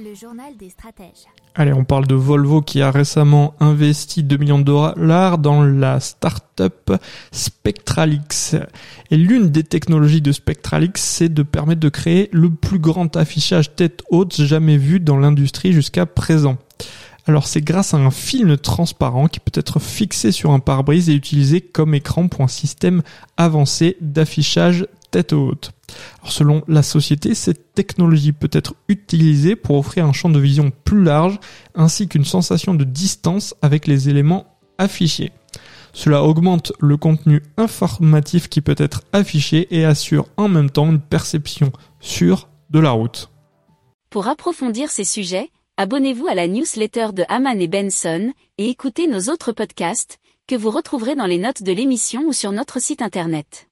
Le journal des stratèges. Allez, on parle de Volvo qui a récemment investi 2 millions de dollars dans la start-up Spectralix. Et l'une des technologies de Spectralix, c'est de permettre de créer le plus grand affichage tête haute jamais vu dans l'industrie jusqu'à présent. Alors c'est grâce à un film transparent qui peut être fixé sur un pare-brise et utilisé comme écran pour un système avancé d'affichage tête haute. Selon la société, cette technologie peut être utilisée pour offrir un champ de vision plus large ainsi qu'une sensation de distance avec les éléments affichés. Cela augmente le contenu informatif qui peut être affiché et assure en même temps une perception sûre de la route. Pour approfondir ces sujets, abonnez-vous à la newsletter de Haman et Benson et écoutez nos autres podcasts que vous retrouverez dans les notes de l'émission ou sur notre site internet.